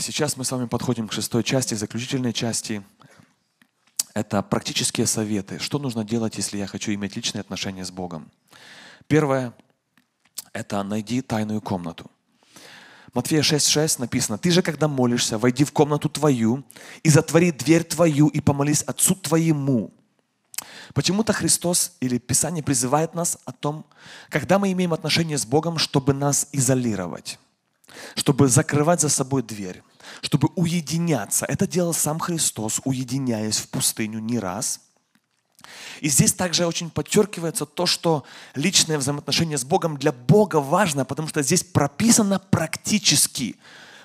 Сейчас мы с вами подходим к шестой части, заключительной части. Это практические советы. Что нужно делать, если я хочу иметь личные отношения с Богом? Первое – это найди тайную комнату. Матфея 6,6 написано, «Ты же, когда молишься, войди в комнату твою и затвори дверь твою и помолись Отцу твоему». Почему-то Христос или Писание призывает нас о том, когда мы имеем отношение с Богом, чтобы нас изолировать, чтобы закрывать за собой дверь, чтобы уединяться. Это делал сам Христос, уединяясь в пустыню не раз – и здесь также очень подчеркивается то, что личное взаимоотношение с Богом для Бога важно, потому что здесь прописано практически.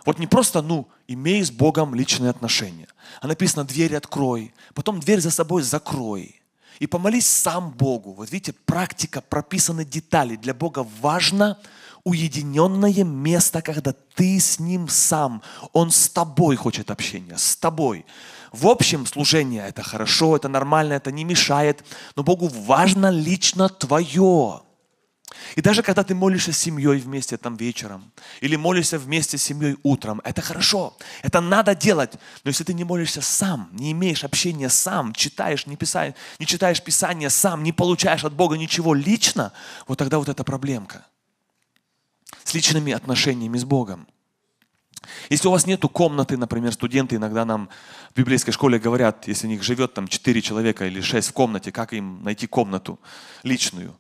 Вот не просто, ну, имей с Богом личные отношения. А написано, дверь открой, потом дверь за собой закрой. И помолись сам Богу. Вот видите, практика, прописаны детали. Для Бога важно уединенное место, когда ты с Ним сам. Он с тобой хочет общения, с тобой. В общем, служение это хорошо, это нормально, это не мешает, но Богу важно лично твое. И даже когда ты молишься с семьей вместе там вечером, или молишься вместе с семьей утром, это хорошо, это надо делать. Но если ты не молишься сам, не имеешь общения сам, читаешь, не, писаешь, не читаешь Писание сам, не получаешь от Бога ничего лично, вот тогда вот эта проблемка с личными отношениями с Богом. Если у вас нету комнаты, например, студенты иногда нам в библейской школе говорят, если у них живет там 4 человека или 6 в комнате, как им найти комнату личную,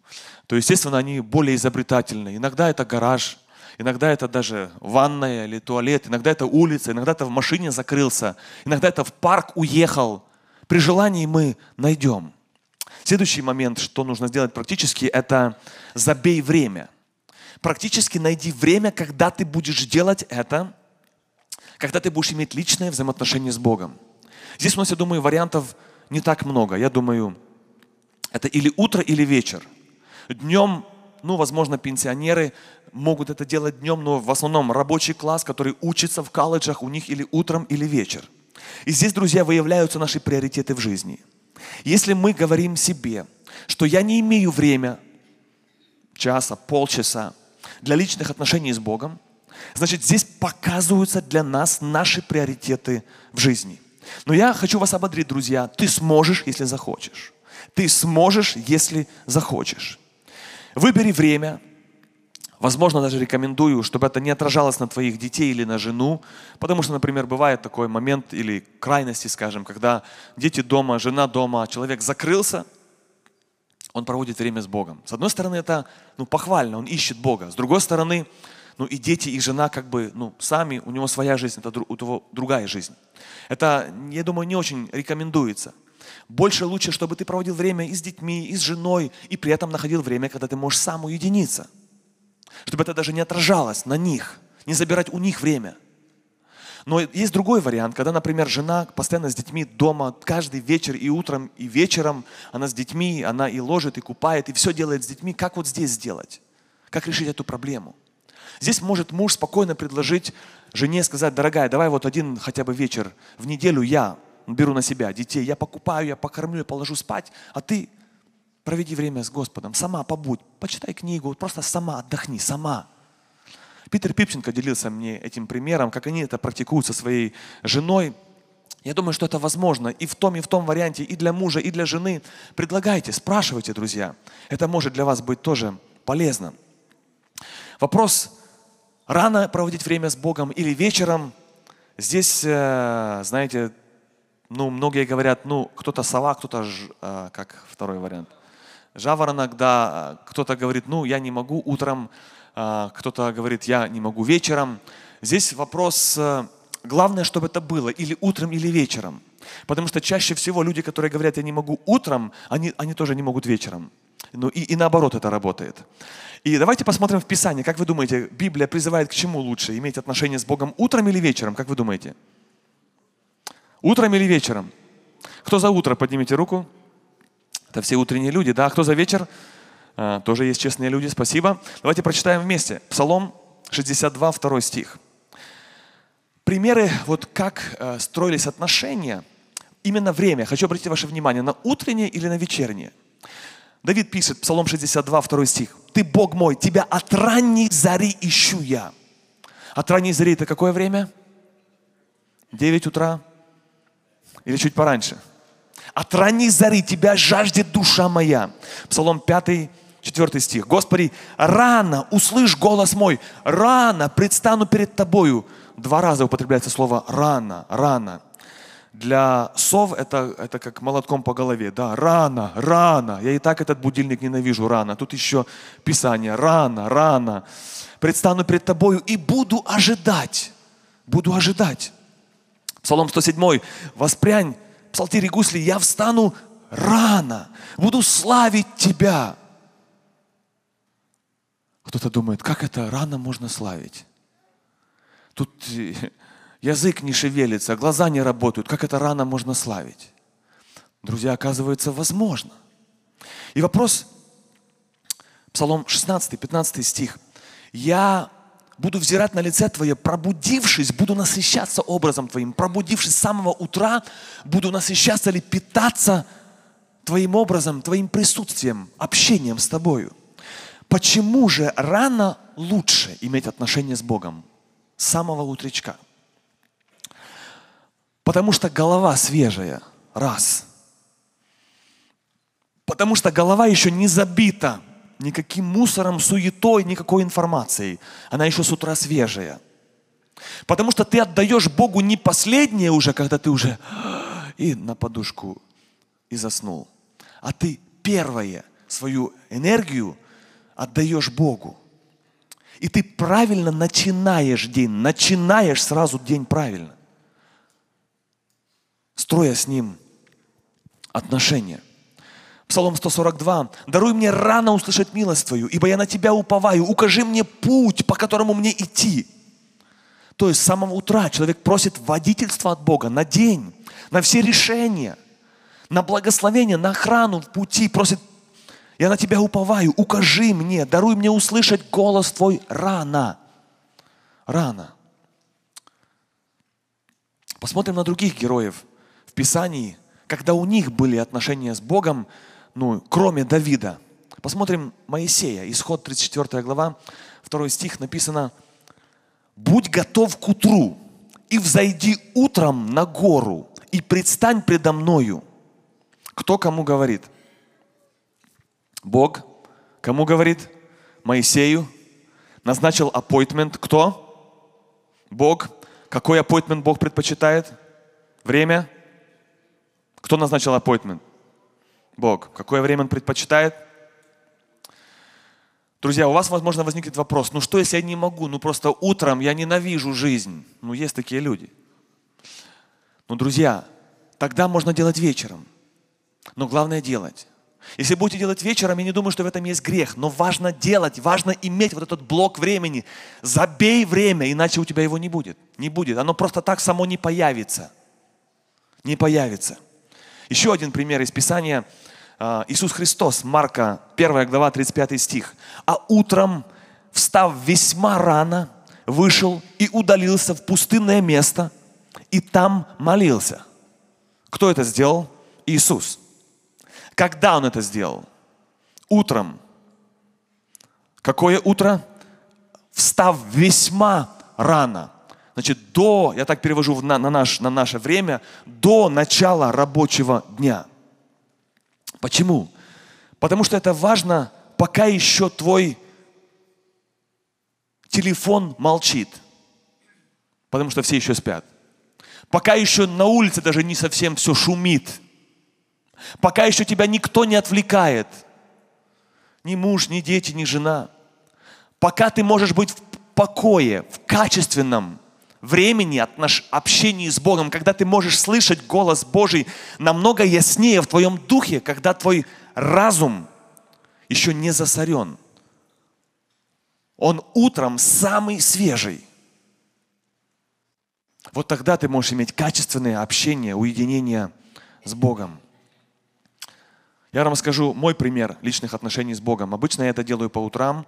то, естественно, они более изобретательны. Иногда это гараж, иногда это даже ванная или туалет, иногда это улица, иногда это в машине закрылся, иногда это в парк уехал. При желании мы найдем. Следующий момент, что нужно сделать практически, это забей время. Практически найди время, когда ты будешь делать это – когда ты будешь иметь личное взаимоотношение с Богом. Здесь у нас, я думаю, вариантов не так много. Я думаю, это или утро, или вечер. Днем, ну, возможно, пенсионеры могут это делать днем, но в основном рабочий класс, который учится в колледжах, у них или утром, или вечер. И здесь, друзья, выявляются наши приоритеты в жизни. Если мы говорим себе, что я не имею время, часа, полчаса, для личных отношений с Богом, Значит, здесь показываются для нас наши приоритеты в жизни. Но я хочу вас ободрить, друзья, ты сможешь, если захочешь. Ты сможешь, если захочешь. Выбери время. Возможно, даже рекомендую, чтобы это не отражалось на твоих детей или на жену, потому что, например, бывает такой момент или крайности, скажем, когда дети дома, жена дома, человек закрылся, он проводит время с Богом. С одной стороны, это ну, похвально, он ищет Бога. С другой стороны, ну и дети, и жена как бы, ну, сами, у него своя жизнь, это у того другая жизнь. Это, я думаю, не очень рекомендуется. Больше лучше, чтобы ты проводил время и с детьми, и с женой, и при этом находил время, когда ты можешь сам уединиться. Чтобы это даже не отражалось на них, не забирать у них время. Но есть другой вариант, когда, например, жена постоянно с детьми дома, каждый вечер и утром, и вечером, она с детьми, она и ложит, и купает, и все делает с детьми. Как вот здесь сделать? Как решить эту проблему? Здесь может муж спокойно предложить жене сказать, дорогая, давай вот один хотя бы вечер в неделю я беру на себя детей, я покупаю, я покормлю, я положу спать, а ты проведи время с Господом, сама побудь, почитай книгу, просто сама отдохни, сама. Питер Пипченко делился мне этим примером, как они это практикуют со своей женой. Я думаю, что это возможно и в том, и в том варианте, и для мужа, и для жены. Предлагайте, спрашивайте, друзья. Это может для вас быть тоже полезно. Вопрос рано проводить время с Богом или вечером. Здесь, э, знаете, ну, многие говорят, ну, кто-то сова, кто-то, э, как второй вариант, жаворонок, да, кто-то говорит, ну, я не могу утром, э, кто-то говорит, я не могу вечером. Здесь вопрос, главное, чтобы это было или утром, или вечером. Потому что чаще всего люди, которые говорят, я не могу утром, они, они тоже не могут вечером. Ну и, и наоборот это работает. И давайте посмотрим в Писании, как вы думаете, Библия призывает к чему лучше? Иметь отношение с Богом утром или вечером? Как вы думаете? Утром или вечером? Кто за утро? Поднимите руку. Это все утренние люди, да? А кто за вечер? А, тоже есть честные люди, спасибо. Давайте прочитаем вместе. Псалом 62, 2 стих. Примеры, вот как э, строились отношения, именно время. Хочу обратить ваше внимание на утреннее или на вечернее. Давид пишет, Псалом 62, 2 стих. «Ты, Бог мой, Тебя от ранней зари ищу я. От ранней зари это какое время? 9 утра? Или чуть пораньше? От ранней зари тебя жаждет душа моя. Псалом 5, 4 стих. Господи, рано услышь голос мой, рано предстану перед тобою. Два раза употребляется слово рано, рано. Для сов это, это как молотком по голове. Да, рано, рано. Я и так этот будильник ненавижу рано. Тут еще писание. Рано, рано. Предстану перед тобою и буду ожидать. Буду ожидать. Псалом 107. Воспрянь, псалтири гусли, я встану рано. Буду славить тебя. Кто-то думает, как это рано можно славить? Тут язык не шевелится, глаза не работают. Как это рано можно славить? Друзья, оказывается, возможно. И вопрос, Псалом 16, 15 стих. «Я буду взирать на лице Твое, пробудившись, буду насыщаться образом Твоим, пробудившись с самого утра, буду насыщаться или питаться Твоим образом, Твоим присутствием, общением с Тобою. Почему же рано лучше иметь отношения с Богом? С самого утречка – Потому что голова свежая. Раз. Потому что голова еще не забита никаким мусором, суетой, никакой информацией. Она еще с утра свежая. Потому что ты отдаешь Богу не последнее уже, когда ты уже и на подушку и заснул. А ты первое свою энергию отдаешь Богу. И ты правильно начинаешь день, начинаешь сразу день правильно строя с Ним отношения. Псалом 142. «Даруй мне рано услышать милость Твою, ибо я на Тебя уповаю. Укажи мне путь, по которому мне идти». То есть с самого утра человек просит водительства от Бога на день, на все решения, на благословение, на охрану в пути. Просит, я на Тебя уповаю, укажи мне, даруй мне услышать голос Твой рано. Рано. Посмотрим на других героев – в Писании, когда у них были отношения с Богом, ну, кроме Давида. Посмотрим Моисея, исход 34 глава, 2 стих написано, «Будь готов к утру, и взойди утром на гору, и предстань предо мною». Кто кому говорит? Бог. Кому говорит? Моисею. Назначил аппойтмент. Кто? Бог. Какой аппойтмент Бог предпочитает? Время? Кто назначил appointment? Бог. Какое время Он предпочитает? Друзья, у вас, возможно, возникнет вопрос, ну что, если я не могу, ну просто утром я ненавижу жизнь. Ну есть такие люди. Ну, друзья, тогда можно делать вечером. Но главное делать. Если будете делать вечером, я не думаю, что в этом есть грех, но важно делать, важно иметь вот этот блок времени. Забей время, иначе у тебя его не будет. Не будет. Оно просто так само не появится. Не появится. Еще один пример из Писания. А, Иисус Христос, Марка, 1 глава, 35 стих. «А утром, встав весьма рано, вышел и удалился в пустынное место, и там молился». Кто это сделал? Иисус. Когда Он это сделал? Утром. Какое утро? Встав весьма рано. Значит, до, я так перевожу на, на, наш, на наше время, до начала рабочего дня. Почему? Потому что это важно, пока еще твой телефон молчит. Потому что все еще спят. Пока еще на улице даже не совсем все шумит. Пока еще тебя никто не отвлекает. Ни муж, ни дети, ни жена. Пока ты можешь быть в покое, в качественном времени, отнош... общении с Богом, когда ты можешь слышать голос Божий намного яснее в твоем духе, когда твой разум еще не засорен. Он утром самый свежий. Вот тогда ты можешь иметь качественное общение, уединение с Богом. Я вам расскажу мой пример личных отношений с Богом. Обычно я это делаю по утрам.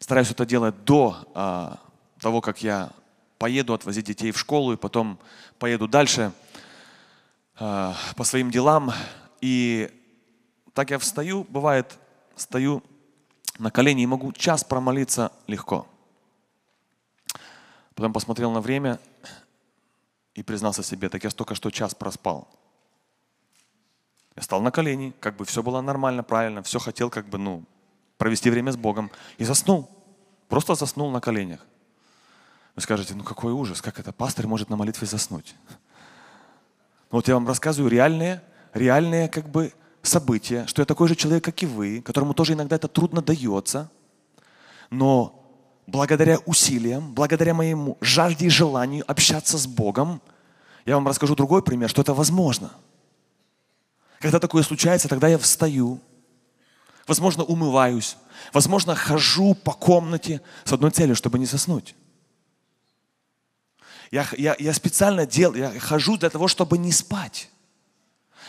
Стараюсь это делать до а, того, как я поеду отвозить детей в школу и потом поеду дальше э, по своим делам. И так я встаю, бывает, стою на колени и могу час промолиться легко. Потом посмотрел на время и признался себе, так я столько что час проспал. Стал на колени, как бы все было нормально, правильно, все хотел как бы, ну, провести время с Богом. И заснул. Просто заснул на коленях. Вы скажете, ну какой ужас, как это пастор может на молитве заснуть? Ну, вот я вам рассказываю реальные, реальные как бы события, что я такой же человек, как и вы, которому тоже иногда это трудно дается, но благодаря усилиям, благодаря моему жажде и желанию общаться с Богом, я вам расскажу другой пример, что это возможно. Когда такое случается, тогда я встаю, возможно, умываюсь, возможно, хожу по комнате с одной целью, чтобы не заснуть. Я, я, я специально делаю, я хожу для того, чтобы не спать.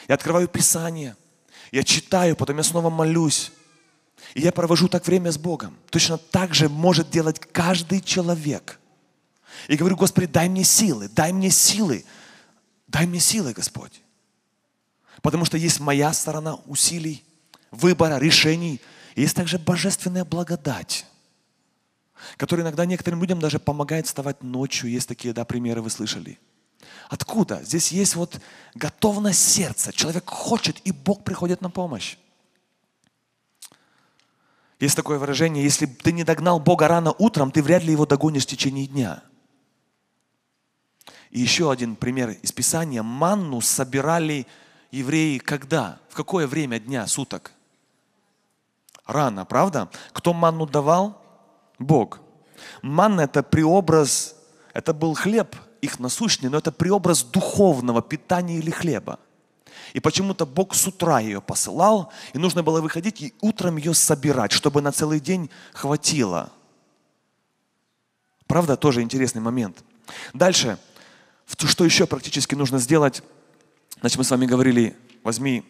Я открываю Писание, я читаю, потом я снова молюсь. И я провожу так время с Богом. Точно так же может делать каждый человек. И говорю, Господи, дай мне силы, дай мне силы, дай мне силы, Господь. Потому что есть моя сторона усилий, выбора, решений. И есть также божественная благодать, которая иногда некоторым людям даже помогает вставать ночью. Есть такие, да, примеры вы слышали. Откуда? Здесь есть вот готовность сердца. Человек хочет, и Бог приходит на помощь. Есть такое выражение, если ты не догнал Бога рано утром, ты вряд ли его догонишь в течение дня. И еще один пример из Писания. Манну собирали евреи когда? В какое время дня, суток? Рано, правда? Кто манну давал? Бог. Манна – это преобраз, это был хлеб их насущный, но это преобраз духовного питания или хлеба. И почему-то Бог с утра ее посылал, и нужно было выходить и утром ее собирать, чтобы на целый день хватило. Правда, тоже интересный момент. Дальше, что еще практически нужно сделать? Значит, мы с вами говорили, возьми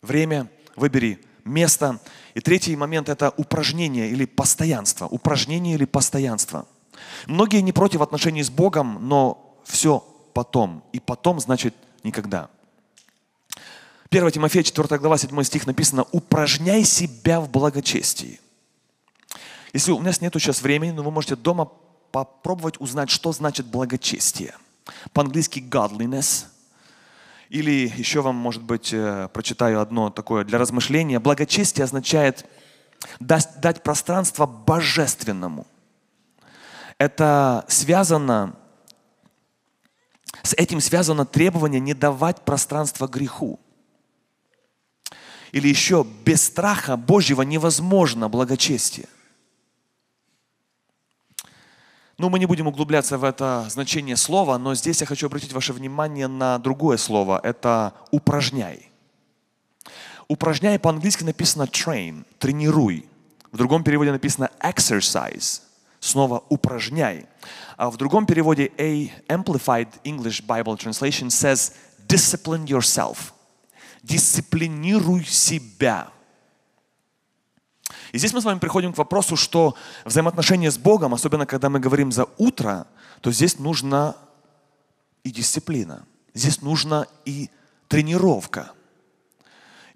время, выбери место. И третий момент – это упражнение или постоянство. Упражнение или постоянство. Многие не против отношений с Богом, но все потом. И потом значит никогда. 1 Тимофея 4 глава 7 стих написано «Упражняй себя в благочестии». Если у нас нету сейчас времени, но вы можете дома попробовать узнать, что значит благочестие. По-английски godliness – или еще вам, может быть, э, прочитаю одно такое для размышления. Благочестие означает дать, пространство божественному. Это связано, с этим связано требование не давать пространство греху. Или еще, без страха Божьего невозможно благочестие – ну, мы не будем углубляться в это значение слова, но здесь я хочу обратить ваше внимание на другое слово. Это «упражняй». «Упражняй» по-английски написано «train», «тренируй». В другом переводе написано «exercise», снова «упражняй». А в другом переводе A Amplified English Bible Translation says «discipline yourself», «дисциплинируй себя». И здесь мы с вами приходим к вопросу, что взаимоотношения с Богом, особенно когда мы говорим за утро, то здесь нужна и дисциплина. Здесь нужна и тренировка.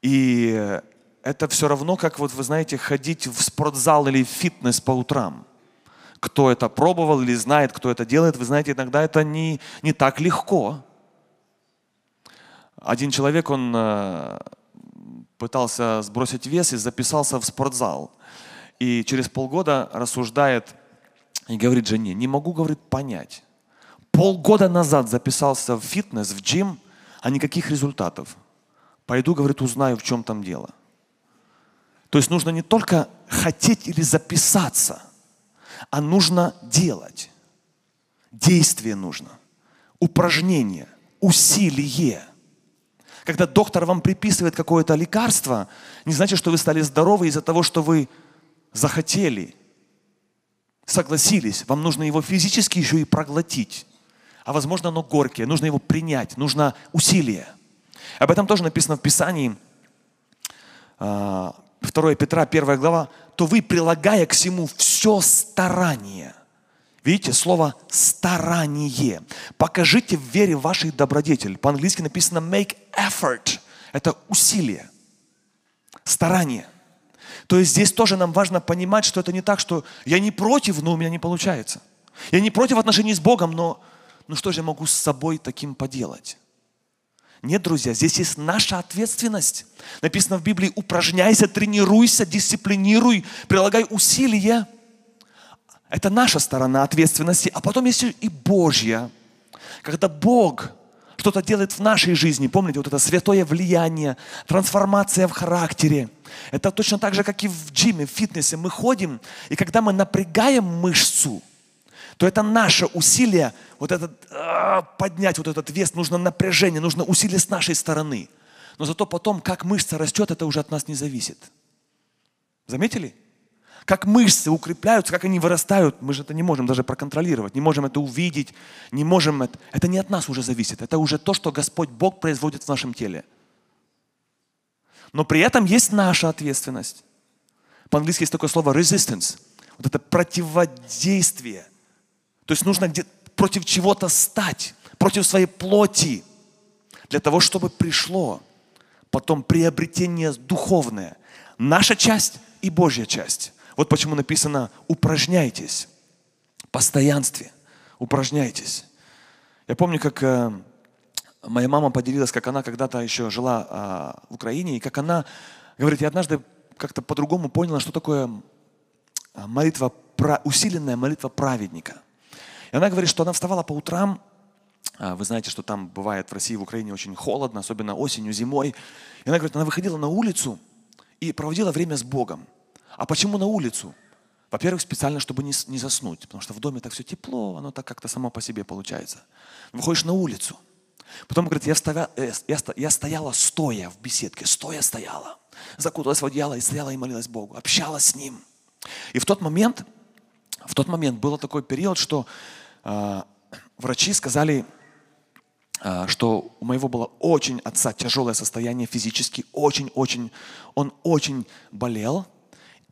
И это все равно, как вот вы знаете, ходить в спортзал или в фитнес по утрам. Кто это пробовал или знает, кто это делает, вы знаете, иногда это не, не так легко. Один человек, он э, пытался сбросить вес и записался в спортзал. И через полгода рассуждает и говорит жене, не могу, говорит, понять. Полгода назад записался в фитнес, в джим, а никаких результатов. Пойду, говорит, узнаю, в чем там дело. То есть нужно не только хотеть или записаться, а нужно делать. Действие нужно. Упражнение, усилие – когда доктор вам приписывает какое-то лекарство, не значит, что вы стали здоровы из-за того, что вы захотели, согласились. Вам нужно его физически еще и проглотить. А возможно, оно горькое, нужно его принять, нужно усилие. Об этом тоже написано в Писании, 2 а, Петра, 1 глава, то вы, прилагая к всему все старание – Видите, слово старание. Покажите в вере вашей добродетель. По-английски написано make effort. Это усилие, старание. То есть здесь тоже нам важно понимать, что это не так, что я не против, но у меня не получается. Я не против отношений с Богом, но ну что же я могу с собой таким поделать? Нет, друзья, здесь есть наша ответственность. Написано в Библии, упражняйся, тренируйся, дисциплинируй, прилагай усилия. Это наша сторона ответственности. А потом есть и Божья. Когда Бог что-то делает в нашей жизни, помните, вот это святое влияние, трансформация в характере. Это точно так же, как и в джиме, в фитнесе. Мы ходим, и когда мы напрягаем мышцу, то это наше усилие, вот этот, а, поднять вот этот вес, нужно напряжение, нужно усилие с нашей стороны. Но зато потом, как мышца растет, это уже от нас не зависит. Заметили? Как мышцы укрепляются, как они вырастают, мы же это не можем даже проконтролировать, не можем это увидеть, не можем это. Это не от нас уже зависит, это уже то, что Господь Бог производит в нашем теле. Но при этом есть наша ответственность. По-английски есть такое слово resistance. Вот это противодействие. То есть нужно где против чего-то стать, против своей плоти, для того, чтобы пришло потом приобретение духовное. Наша часть и Божья часть. Вот почему написано «упражняйтесь». Постоянстве. Упражняйтесь. Я помню, как э, моя мама поделилась, как она когда-то еще жила а, в Украине, и как она говорит, я однажды как-то по-другому поняла, что такое а, молитва, усиленная молитва праведника. И она говорит, что она вставала по утрам, а, вы знаете, что там бывает в России, в Украине очень холодно, особенно осенью, зимой. И она говорит, она выходила на улицу и проводила время с Богом. А почему на улицу? Во-первых, специально, чтобы не, не заснуть, потому что в доме так все тепло, оно так как-то само по себе получается. Выходишь на улицу. Потом, говорит, я, ставя, э, я, я стояла стоя в беседке, стоя стояла, закуталась в одеяло и стояла и молилась Богу, общалась с Ним. И в тот момент, в тот момент был такой период, что э, врачи сказали, э, что у моего было очень отца тяжелое состояние физически, очень-очень, он очень болел,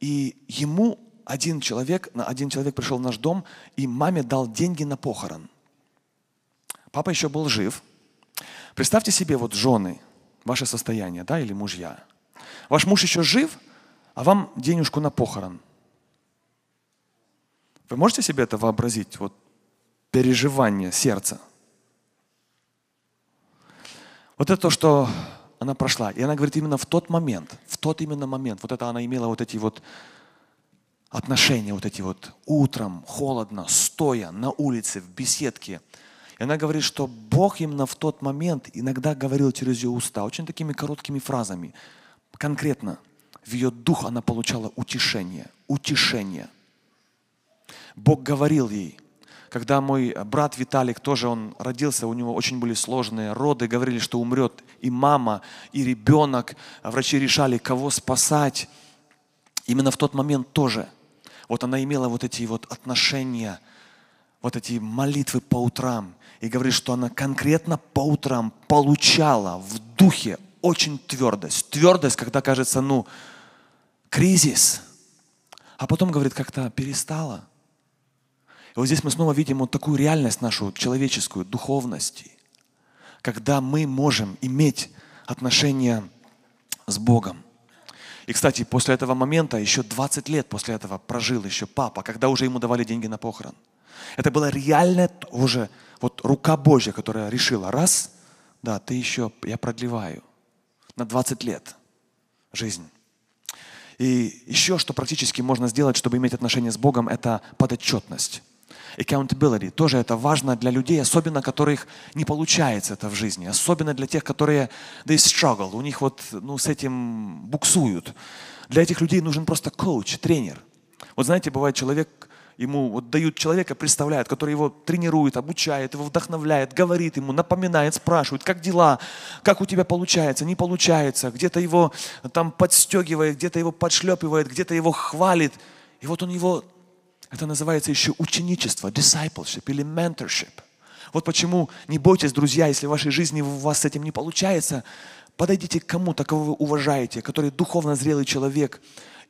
и ему один человек, один человек пришел в наш дом и маме дал деньги на похорон. Папа еще был жив. Представьте себе вот жены, ваше состояние, да, или мужья. Ваш муж еще жив, а вам денежку на похорон. Вы можете себе это вообразить? Вот переживание сердца. Вот это то, что она прошла. И она говорит, именно в тот момент, в тот именно момент, вот это она имела вот эти вот отношения, вот эти вот утром, холодно, стоя на улице, в беседке. И она говорит, что Бог именно в тот момент иногда говорил через ее уста, очень такими короткими фразами. Конкретно в ее дух она получала утешение, утешение. Бог говорил ей, когда мой брат Виталик тоже, он родился, у него очень были сложные роды, говорили, что умрет и мама, и ребенок. Врачи решали, кого спасать. Именно в тот момент тоже. Вот она имела вот эти вот отношения, вот эти молитвы по утрам. И говорит, что она конкретно по утрам получала в духе очень твердость. Твердость, когда кажется, ну, кризис. А потом, говорит, как-то перестала. И вот здесь мы снова видим вот такую реальность нашу человеческую, духовности, когда мы можем иметь отношения с Богом. И, кстати, после этого момента, еще 20 лет после этого прожил еще папа, когда уже ему давали деньги на похорон. Это была реальная уже вот рука Божья, которая решила, раз, да, ты еще, я продлеваю на 20 лет жизнь. И еще что практически можно сделать, чтобы иметь отношение с Богом, это подотчетность accountability. Тоже это важно для людей, особенно которых не получается это в жизни. Особенно для тех, которые they struggle, у них вот ну, с этим буксуют. Для этих людей нужен просто коуч, тренер. Вот знаете, бывает человек, ему вот дают человека, представляют, который его тренирует, обучает, его вдохновляет, говорит ему, напоминает, спрашивает, как дела, как у тебя получается, не получается, где-то его там подстегивает, где-то его подшлепивает, где-то его хвалит. И вот он его это называется еще ученичество, discipleship или mentorship. Вот почему не бойтесь, друзья, если в вашей жизни у вас с этим не получается, подойдите к кому-то, кого вы уважаете, который духовно зрелый человек,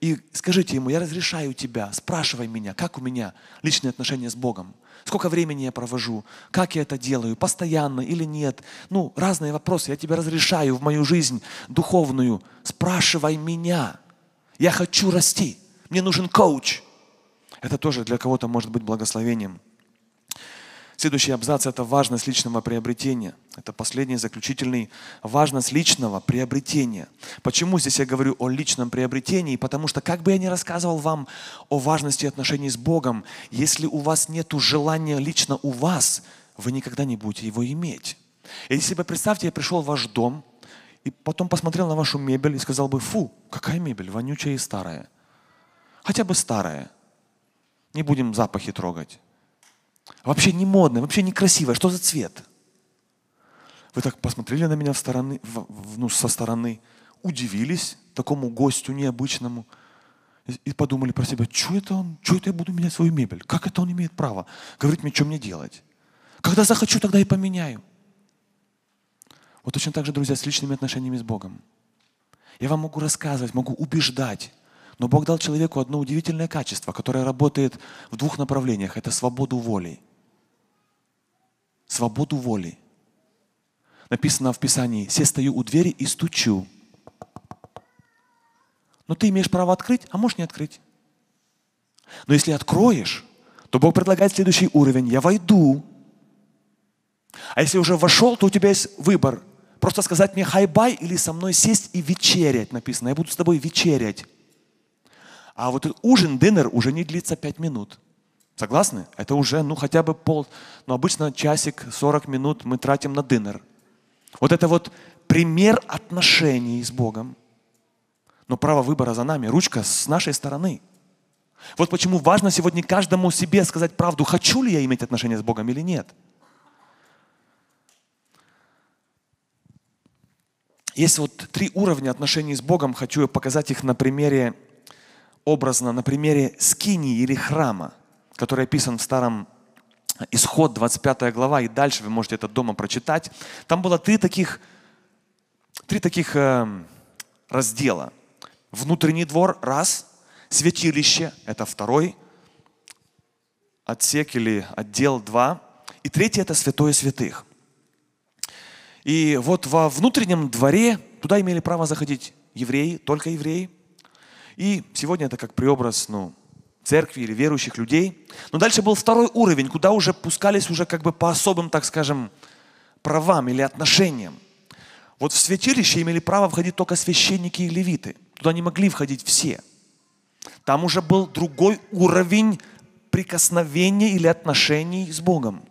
и скажите ему, я разрешаю тебя, спрашивай меня, как у меня личные отношения с Богом, сколько времени я провожу, как я это делаю, постоянно или нет. Ну, разные вопросы, я тебя разрешаю в мою жизнь духовную, спрашивай меня. Я хочу расти, мне нужен коуч – это тоже для кого-то может быть благословением. Следующий абзац – это важность личного приобретения. Это последний, заключительный. Важность личного приобретения. Почему здесь я говорю о личном приобретении? Потому что, как бы я ни рассказывал вам о важности отношений с Богом, если у вас нет желания лично у вас, вы никогда не будете его иметь. И если бы, представьте, я пришел в ваш дом, и потом посмотрел на вашу мебель и сказал бы, фу, какая мебель, вонючая и старая. Хотя бы старая. Не будем запахи трогать. Вообще не модное, вообще некрасивое. Что за цвет? Вы так посмотрели на меня в стороны, в, ну, со стороны, удивились такому гостю необычному и, и подумали про себя, что это он, что это я буду менять свою мебель? Как это он имеет право говорить мне, что мне делать? Когда захочу, тогда и поменяю. Вот точно так же, друзья, с личными отношениями с Богом. Я вам могу рассказывать, могу убеждать, но Бог дал человеку одно удивительное качество, которое работает в двух направлениях. Это свободу воли. Свободу воли. Написано в Писании, «Се стою у двери и стучу». Но ты имеешь право открыть, а можешь не открыть. Но если откроешь, то Бог предлагает следующий уровень. Я войду. А если уже вошел, то у тебя есть выбор. Просто сказать мне hi-bye или со мной сесть и вечерять, написано. Я буду с тобой вечерять. А вот ужин, динер уже не длится пять минут. Согласны? Это уже, ну, хотя бы пол, ну, обычно часик, 40 минут мы тратим на динер. Вот это вот пример отношений с Богом. Но право выбора за нами, ручка с нашей стороны. Вот почему важно сегодня каждому себе сказать правду, хочу ли я иметь отношения с Богом или нет. Есть вот три уровня отношений с Богом, хочу показать их на примере образно на примере скинии или храма, который описан в старом Исход, 25 глава, и дальше вы можете это дома прочитать. Там было три таких, три таких э, раздела. Внутренний двор – раз, святилище – это второй, отсек или отдел – два, и третий – это святое святых. И вот во внутреннем дворе туда имели право заходить евреи, только евреи – и сегодня это как преобраз ну, церкви или верующих людей. Но дальше был второй уровень, куда уже пускались уже как бы по особым, так скажем, правам или отношениям. Вот в святилище имели право входить только священники и левиты. Туда не могли входить все. Там уже был другой уровень прикосновения или отношений с Богом.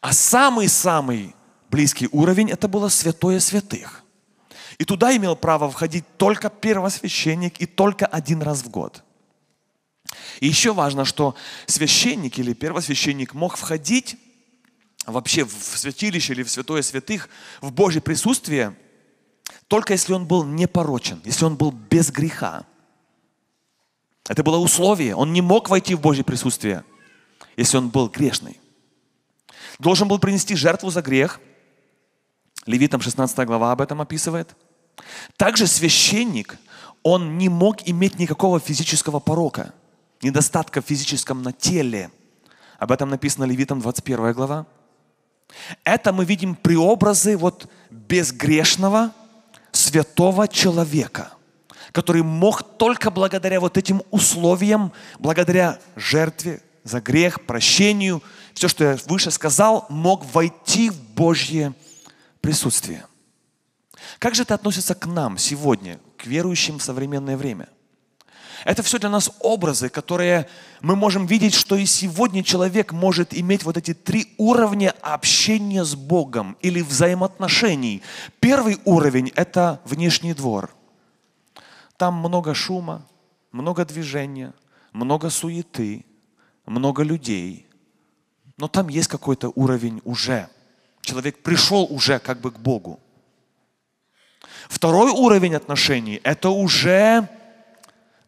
А самый-самый близкий уровень это было святое святых. И туда имел право входить только первосвященник и только один раз в год. И еще важно, что священник или первосвященник мог входить вообще в святилище или в святое святых, в Божье присутствие, только если он был непорочен, если он был без греха. Это было условие. Он не мог войти в Божье присутствие, если он был грешный. Должен был принести жертву за грех. Левитам 16 глава об этом описывает – также священник, он не мог иметь никакого физического порока, недостатка в физическом на теле. Об этом написано Левитам 21 глава. Это мы видим преобразы вот безгрешного, святого человека, который мог только благодаря вот этим условиям, благодаря жертве за грех, прощению, все, что я выше сказал, мог войти в Божье присутствие. Как же это относится к нам сегодня, к верующим в современное время? Это все для нас образы, которые мы можем видеть, что и сегодня человек может иметь вот эти три уровня общения с Богом или взаимоотношений. Первый уровень – это внешний двор. Там много шума, много движения, много суеты, много людей. Но там есть какой-то уровень уже. Человек пришел уже как бы к Богу. Второй уровень отношений – это уже,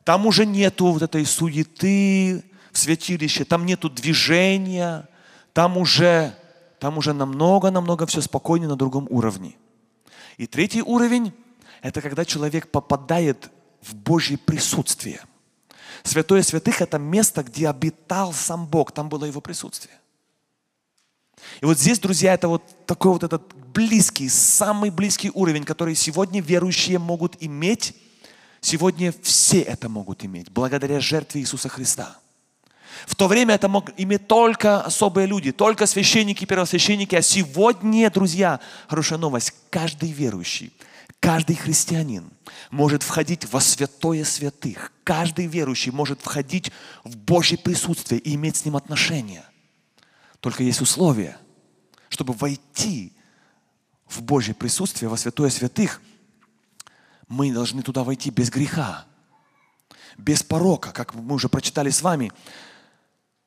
там уже нету вот этой суеты в святилище, там нету движения, там уже, там уже намного-намного все спокойнее на другом уровне. И третий уровень – это когда человек попадает в Божье присутствие. Святое святых – это место, где обитал сам Бог, там было его присутствие. И вот здесь, друзья, это вот такой вот этот близкий, самый близкий уровень, который сегодня верующие могут иметь. Сегодня все это могут иметь, благодаря жертве Иисуса Христа. В то время это мог иметь только особые люди, только священники, первосвященники. А сегодня, друзья, хорошая новость, каждый верующий, каждый христианин может входить во святое святых. Каждый верующий может входить в Божье присутствие и иметь с ним отношения. Только есть условия, чтобы войти в Божье присутствие, во святое святых, мы должны туда войти без греха, без порока, как мы уже прочитали с вами.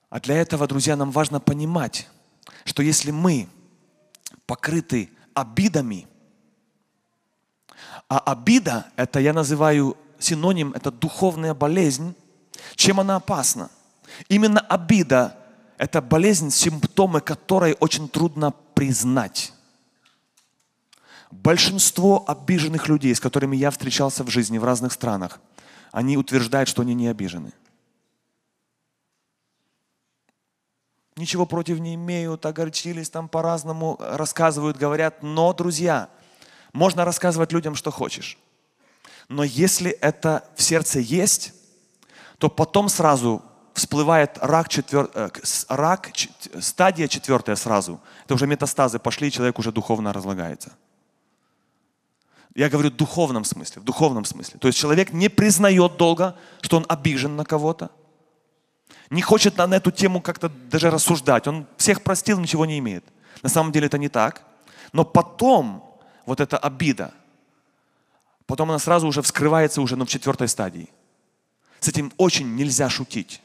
А для этого, друзья, нам важно понимать, что если мы покрыты обидами, а обида, это я называю синоним, это духовная болезнь, чем она опасна? Именно обида – это болезнь, симптомы которой очень трудно признать. Большинство обиженных людей, с которыми я встречался в жизни в разных странах, они утверждают, что они не обижены. Ничего против не имеют, огорчились там по-разному, рассказывают, говорят. Но, друзья, можно рассказывать людям, что хочешь. Но если это в сердце есть, то потом сразу всплывает рак, четвер... Э, рак стадия четвертая сразу. Это уже метастазы пошли, человек уже духовно разлагается. Я говорю в духовном смысле, в духовном смысле. То есть человек не признает долго, что он обижен на кого-то. Не хочет на эту тему как-то даже рассуждать. Он всех простил, ничего не имеет. На самом деле это не так. Но потом вот эта обида, потом она сразу уже вскрывается уже ну, в четвертой стадии. С этим очень нельзя шутить.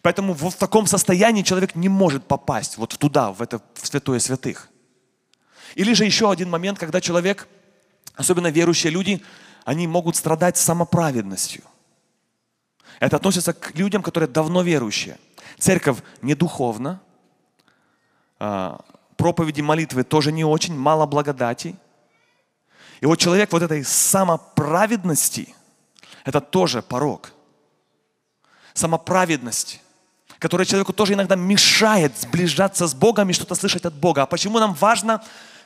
Поэтому в таком состоянии человек не может попасть вот туда, в это в святое святых. Или же еще один момент, когда человек особенно верующие люди, они могут страдать самоправедностью. Это относится к людям, которые давно верующие. Церковь не духовна, а, проповеди, молитвы тоже не очень, мало благодати. И вот человек вот этой самоправедности, это тоже порог. Самоправедность, которая человеку тоже иногда мешает сближаться с Богом и что-то слышать от Бога. А почему нам важно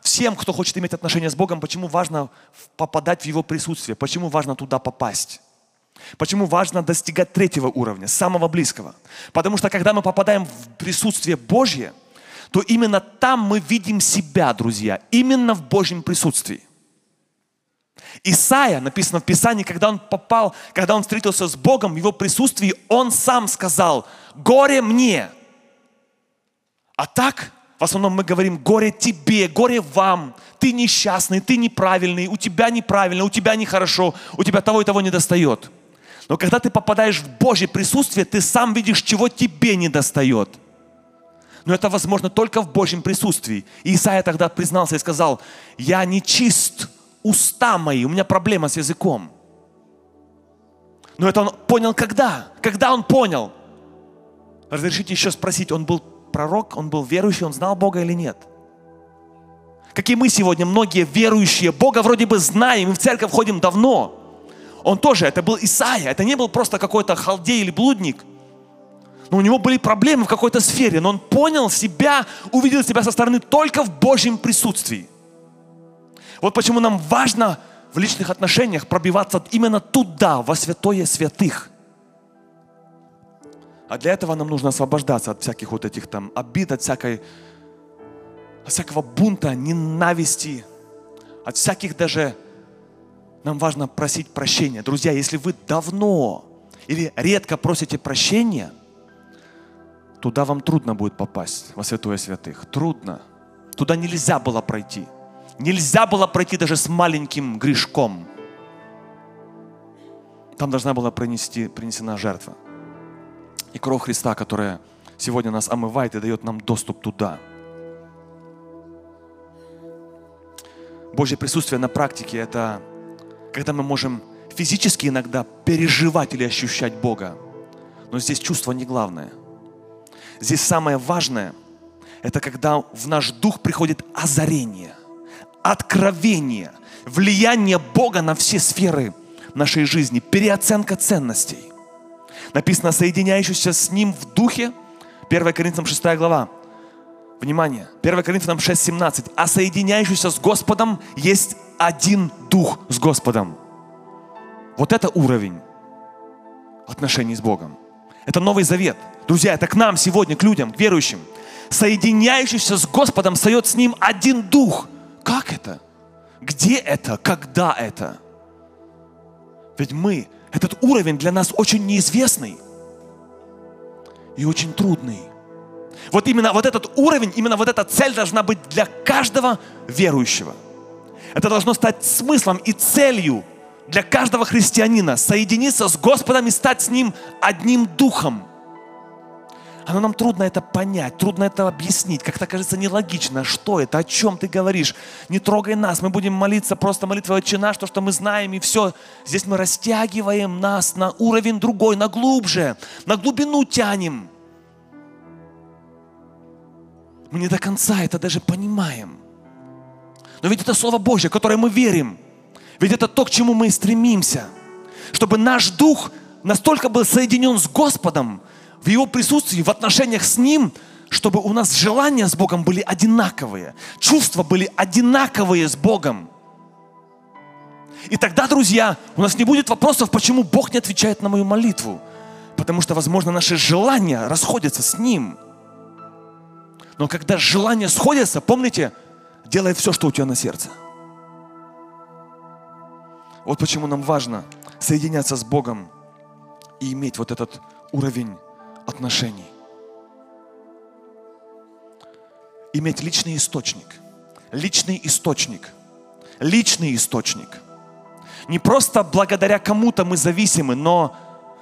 всем, кто хочет иметь отношения с Богом, почему важно попадать в Его присутствие, почему важно туда попасть. Почему важно достигать третьего уровня, самого близкого? Потому что когда мы попадаем в присутствие Божье, то именно там мы видим себя, друзья, именно в Божьем присутствии. Исаия, написано в Писании, когда он попал, когда он встретился с Богом в его присутствии, он сам сказал, горе мне. А так, в основном мы говорим, горе тебе, горе вам. Ты несчастный, ты неправильный, у тебя неправильно, у тебя нехорошо, у тебя того и того не достает. Но когда ты попадаешь в Божье присутствие, ты сам видишь, чего тебе не достает. Но это возможно только в Божьем присутствии. И Исаия тогда признался и сказал, я не чист, уста мои, у меня проблема с языком. Но это он понял когда? Когда он понял? Разрешите еще спросить, он был пророк, он был верующий, он знал Бога или нет? Как и мы сегодня, многие верующие, Бога вроде бы знаем, мы в церковь ходим давно. Он тоже, это был Исаия, это не был просто какой-то халдей или блудник. Но у него были проблемы в какой-то сфере, но он понял себя, увидел себя со стороны только в Божьем присутствии. Вот почему нам важно в личных отношениях пробиваться именно туда, во святое святых – а для этого нам нужно освобождаться от всяких вот этих там обид, от всякой, от всякого бунта, ненависти, от всяких даже... Нам важно просить прощения. Друзья, если вы давно или редко просите прощения, туда вам трудно будет попасть, во святое святых. Трудно. Туда нельзя было пройти. Нельзя было пройти даже с маленьким грешком. Там должна была принести, принесена жертва и кровь Христа, которая сегодня нас омывает и дает нам доступ туда. Божье присутствие на практике – это когда мы можем физически иногда переживать или ощущать Бога. Но здесь чувство не главное. Здесь самое важное – это когда в наш дух приходит озарение, откровение, влияние Бога на все сферы нашей жизни, переоценка ценностей. Написано, соединяющийся с Ним в духе. 1 Коринфянам 6 глава. Внимание, 1 Коринфянам 6:17. А соединяющийся с Господом есть один дух с Господом. Вот это уровень отношений с Богом. Это Новый Завет. Друзья, это к нам сегодня, к людям, к верующим. Соединяющийся с Господом встает с Ним один дух. Как это? Где это? Когда это? Ведь мы, этот уровень для нас очень неизвестный и очень трудный. Вот именно вот этот уровень, именно вот эта цель должна быть для каждого верующего. Это должно стать смыслом и целью для каждого христианина соединиться с Господом и стать с Ним одним духом. Оно нам трудно это понять, трудно это объяснить, как-то кажется нелогично. Что это, о чем ты говоришь? Не трогай нас, мы будем молиться просто молитвой Отче наш, то, что мы знаем, и все. Здесь мы растягиваем нас на уровень другой, на глубже, на глубину тянем. Мы не до конца это даже понимаем. Но ведь это Слово Божье, которое мы верим – ведь это то, к чему мы стремимся. Чтобы наш дух настолько был соединен с Господом, в Его присутствии, в отношениях с Ним, чтобы у нас желания с Богом были одинаковые, чувства были одинаковые с Богом. И тогда, друзья, у нас не будет вопросов, почему Бог не отвечает на мою молитву. Потому что, возможно, наши желания расходятся с Ним. Но когда желания сходятся, помните, делай все, что у тебя на сердце – вот почему нам важно соединяться с Богом и иметь вот этот уровень отношений. Иметь личный источник. Личный источник. Личный источник. Не просто благодаря кому-то мы зависимы, но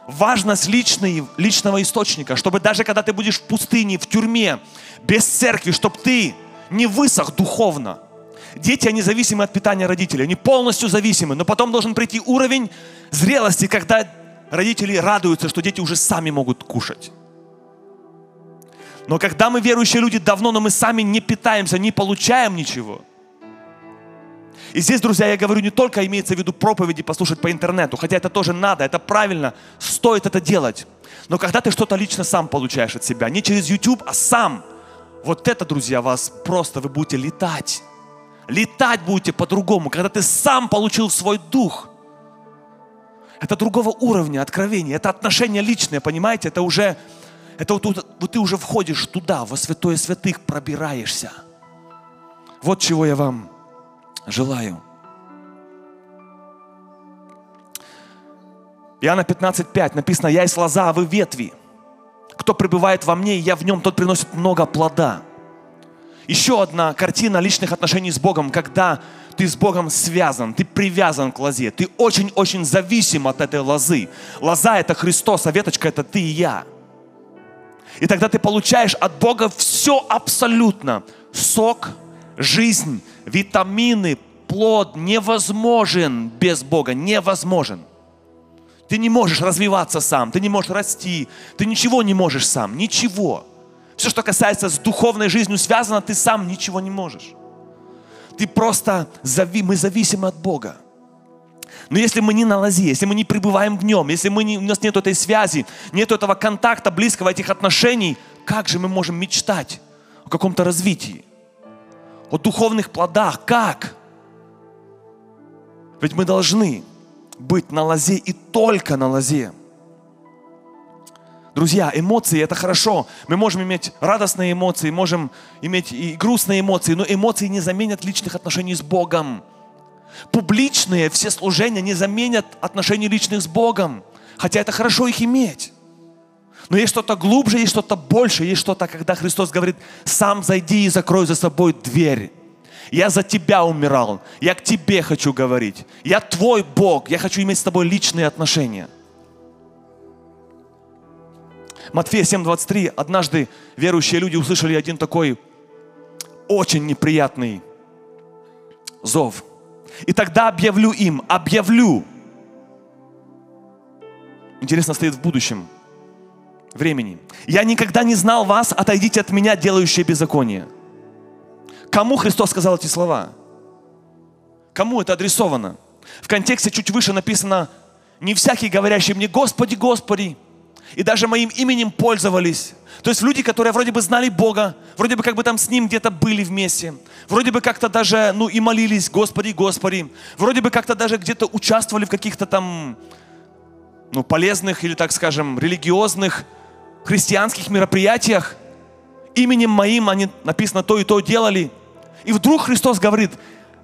важность личной, личного источника, чтобы даже когда ты будешь в пустыне, в тюрьме, без церкви, чтобы ты не высох духовно – Дети, они зависимы от питания родителей, они полностью зависимы, но потом должен прийти уровень зрелости, когда родители радуются, что дети уже сами могут кушать. Но когда мы верующие люди давно, но мы сами не питаемся, не получаем ничего. И здесь, друзья, я говорю не только имеется в виду проповеди послушать по интернету, хотя это тоже надо, это правильно, стоит это делать. Но когда ты что-то лично сам получаешь от себя, не через YouTube, а сам, вот это, друзья, вас просто, вы будете летать. Летать будете по-другому, когда ты сам получил свой дух. Это другого уровня откровения, это отношение личное, понимаете? Это уже, это вот, вот ты уже входишь туда, во святое святых пробираешься. Вот чего я вам желаю. Иоанна 15:5 написано, «Я есть лоза, а вы ветви. Кто пребывает во мне, и я в нем, тот приносит много плода». Еще одна картина личных отношений с Богом, когда ты с Богом связан, ты привязан к лозе, ты очень-очень зависим от этой лозы. Лоза – это Христос, а веточка – это ты и я. И тогда ты получаешь от Бога все абсолютно. Сок, жизнь, витамины, плод невозможен без Бога, невозможен. Ты не можешь развиваться сам, ты не можешь расти, ты ничего не можешь сам, ничего. Все, что касается с духовной жизнью связано, ты сам ничего не можешь. Ты просто, зави, мы зависим от Бога. Но если мы не на лозе, если мы не пребываем в нем, если мы не, у нас нет этой связи, нет этого контакта близкого, этих отношений, как же мы можем мечтать о каком-то развитии? О духовных плодах? Как? Ведь мы должны быть на лозе и только на лозе. Друзья, эмоции это хорошо. Мы можем иметь радостные эмоции, можем иметь и грустные эмоции, но эмоции не заменят личных отношений с Богом. Публичные все служения не заменят отношений личных с Богом. Хотя это хорошо их иметь. Но есть что-то глубже, есть что-то больше, есть что-то, когда Христос говорит, сам зайди и закрой за собой дверь. Я за тебя умирал, я к тебе хочу говорить. Я твой Бог, я хочу иметь с тобой личные отношения. Матфея 7:23. Однажды верующие люди услышали один такой очень неприятный зов. И тогда объявлю им, объявлю. Интересно, стоит в будущем времени. Я никогда не знал вас, отойдите от меня, делающие беззаконие. Кому Христос сказал эти слова? Кому это адресовано? В контексте чуть выше написано, не всякий, говорящий мне, Господи, Господи, и даже моим именем пользовались. То есть люди, которые вроде бы знали Бога, вроде бы как бы там с Ним где-то были вместе, вроде бы как-то даже, ну и молились, Господи, Господи, вроде бы как-то даже где-то участвовали в каких-то там, ну, полезных или, так скажем, религиозных христианских мероприятиях. Именем моим они написано то и то делали. И вдруг Христос говорит,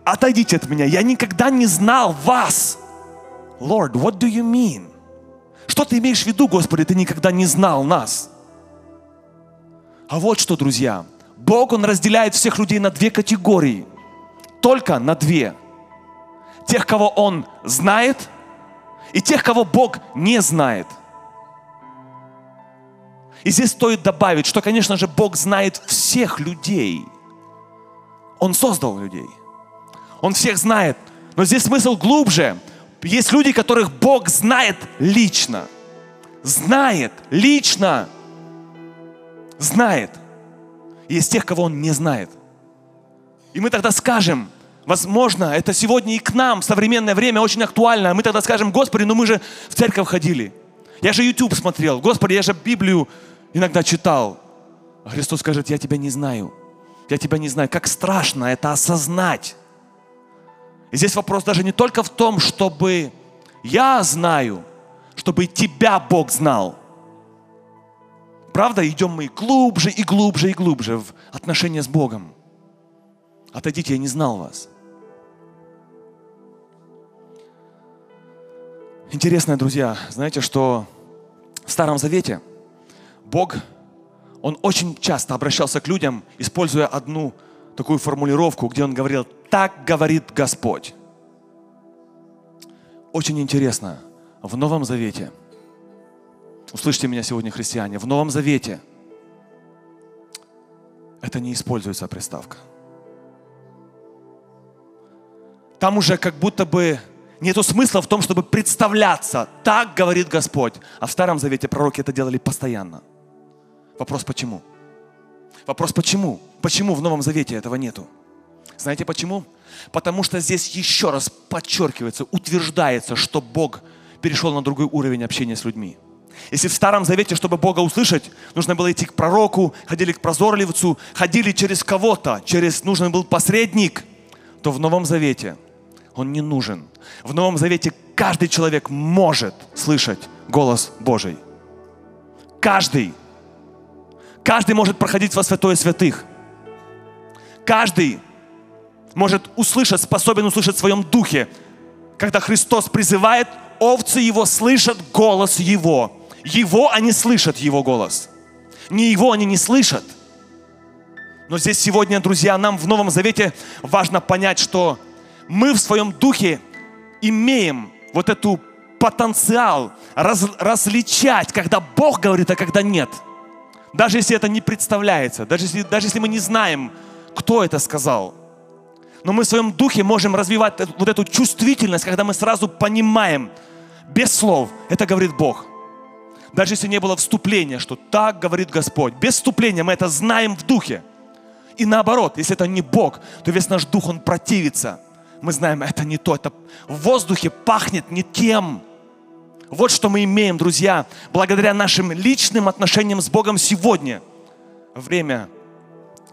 отойдите от меня, я никогда не знал вас. Lord, what do you mean? Что ты имеешь в виду, Господи, ты никогда не знал нас? А вот что, друзья, Бог, Он разделяет всех людей на две категории. Только на две. Тех, кого Он знает, и тех, кого Бог не знает. И здесь стоит добавить, что, конечно же, Бог знает всех людей. Он создал людей. Он всех знает. Но здесь смысл глубже. Есть люди, которых Бог знает лично. Знает лично. Знает. Есть тех, кого Он не знает. И мы тогда скажем, возможно, это сегодня и к нам в современное время очень актуально. Мы тогда скажем, Господи, ну мы же в церковь ходили. Я же YouTube смотрел. Господи, я же Библию иногда читал. А Христос скажет, я тебя не знаю. Я тебя не знаю. Как страшно это осознать. Здесь вопрос даже не только в том, чтобы я знаю, чтобы тебя Бог знал. Правда, идем мы глубже и глубже и глубже в отношения с Богом. Отойдите, я не знал вас. Интересно, друзья, знаете, что в Старом Завете Бог, Он очень часто обращался к людям, используя одну такую формулировку, где Он говорил, так говорит Господь. Очень интересно, в Новом Завете, услышьте меня сегодня, христиане, в Новом Завете это не используется приставка. Там уже как будто бы нету смысла в том, чтобы представляться. Так говорит Господь. А в Старом Завете пророки это делали постоянно. Вопрос почему? Вопрос почему? Почему в Новом Завете этого нету? Знаете почему? Потому что здесь еще раз подчеркивается, утверждается, что Бог перешел на другой уровень общения с людьми. Если в Старом Завете, чтобы Бога услышать, нужно было идти к пророку, ходили к прозорливцу, ходили через кого-то, через нужен был посредник, то в Новом Завете он не нужен. В Новом Завете каждый человек может слышать голос Божий. Каждый. Каждый может проходить во святое святых. Каждый может услышать, способен услышать в своем духе. Когда Христос призывает, овцы Его слышат голос Его. Его они слышат, Его голос. Не Его они не слышат. Но здесь сегодня, друзья, нам в Новом Завете важно понять, что мы в своем духе имеем вот эту потенциал раз, различать, когда Бог говорит, а когда нет. Даже если это не представляется, даже если, даже если мы не знаем, кто это сказал. Но мы в своем духе можем развивать вот эту чувствительность, когда мы сразу понимаем, без слов, это говорит Бог. Даже если не было вступления, что так говорит Господь. Без вступления мы это знаем в духе. И наоборот, если это не Бог, то весь наш дух, он противится – мы знаем, это не то, это в воздухе пахнет не тем. Вот что мы имеем, друзья, благодаря нашим личным отношениям с Богом сегодня, время,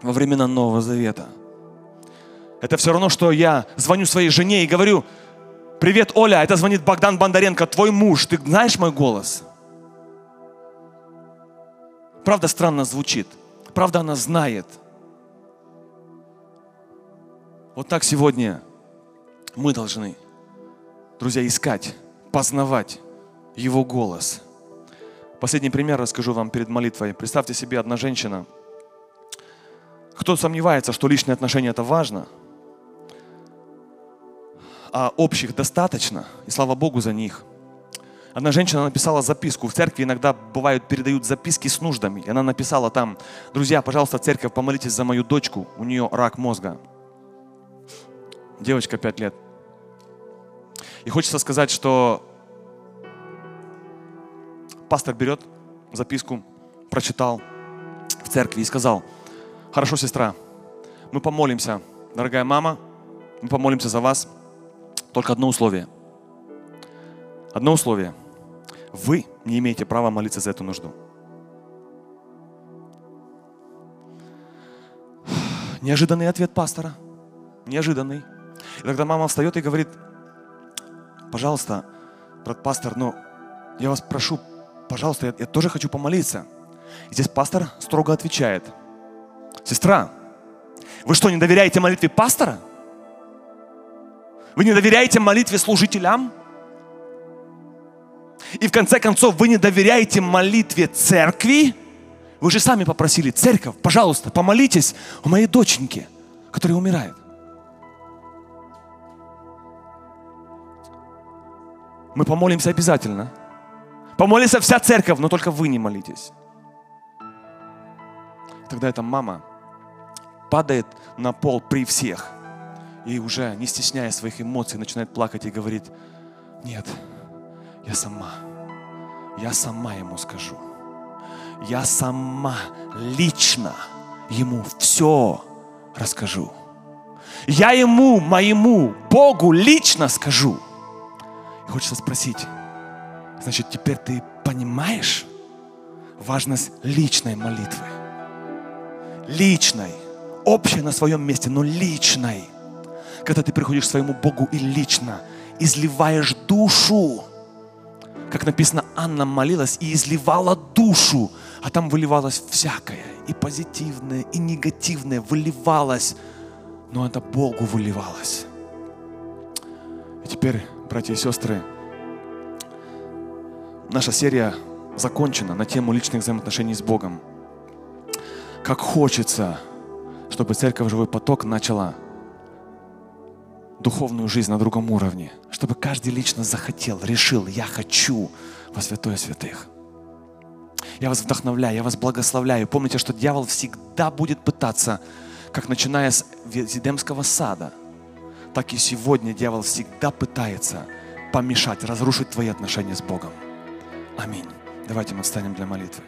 во времена Нового Завета. Это все равно, что я звоню своей жене и говорю, привет, Оля, это звонит Богдан Бондаренко, твой муж, ты знаешь мой голос? Правда странно звучит, правда она знает. Вот так сегодня мы должны, друзья, искать, познавать Его голос. Последний пример расскажу вам перед молитвой. Представьте себе, одна женщина. Кто сомневается, что личные отношения это важно, а общих достаточно, и слава Богу за них. Одна женщина написала записку. В церкви иногда бывают, передают записки с нуждами. И она написала там, друзья, пожалуйста, церковь, помолитесь за мою дочку, у нее рак мозга. Девочка 5 лет. И хочется сказать, что пастор берет записку, прочитал в церкви и сказал, хорошо, сестра, мы помолимся, дорогая мама, мы помолимся за вас. Только одно условие. Одно условие. Вы не имеете права молиться за эту нужду. Неожиданный ответ пастора. Неожиданный. И тогда мама встает и говорит, пожалуйста, брат пастор, но Я вас прошу, пожалуйста, я, я тоже хочу помолиться. И здесь пастор строго отвечает. Сестра, вы что, не доверяете молитве пастора? Вы не доверяете молитве служителям? И в конце концов, вы не доверяете молитве церкви? Вы же сами попросили, церковь, пожалуйста, помолитесь у моей доченьки, которая умирает. Мы помолимся обязательно. Помолится вся церковь, но только вы не молитесь. Тогда эта мама падает на пол при всех и уже не стесняя своих эмоций начинает плакать и говорит, нет, я сама, я сама ему скажу. Я сама лично ему все расскажу. Я ему, моему Богу лично скажу. И хочется спросить, значит, теперь ты понимаешь важность личной молитвы? Личной. Общей на своем месте, но личной. Когда ты приходишь к своему Богу и лично изливаешь душу. Как написано, Анна молилась и изливала душу, а там выливалось всякое, и позитивное, и негативное выливалось, но это Богу выливалось. И теперь братья и сестры, наша серия закончена на тему личных взаимоотношений с Богом. Как хочется, чтобы церковь «Живой поток» начала духовную жизнь на другом уровне, чтобы каждый лично захотел, решил, я хочу во святое святых. Я вас вдохновляю, я вас благословляю. Помните, что дьявол всегда будет пытаться, как начиная с Эдемского сада, так и сегодня дьявол всегда пытается помешать, разрушить твои отношения с Богом. Аминь. Давайте мы встанем для молитвы.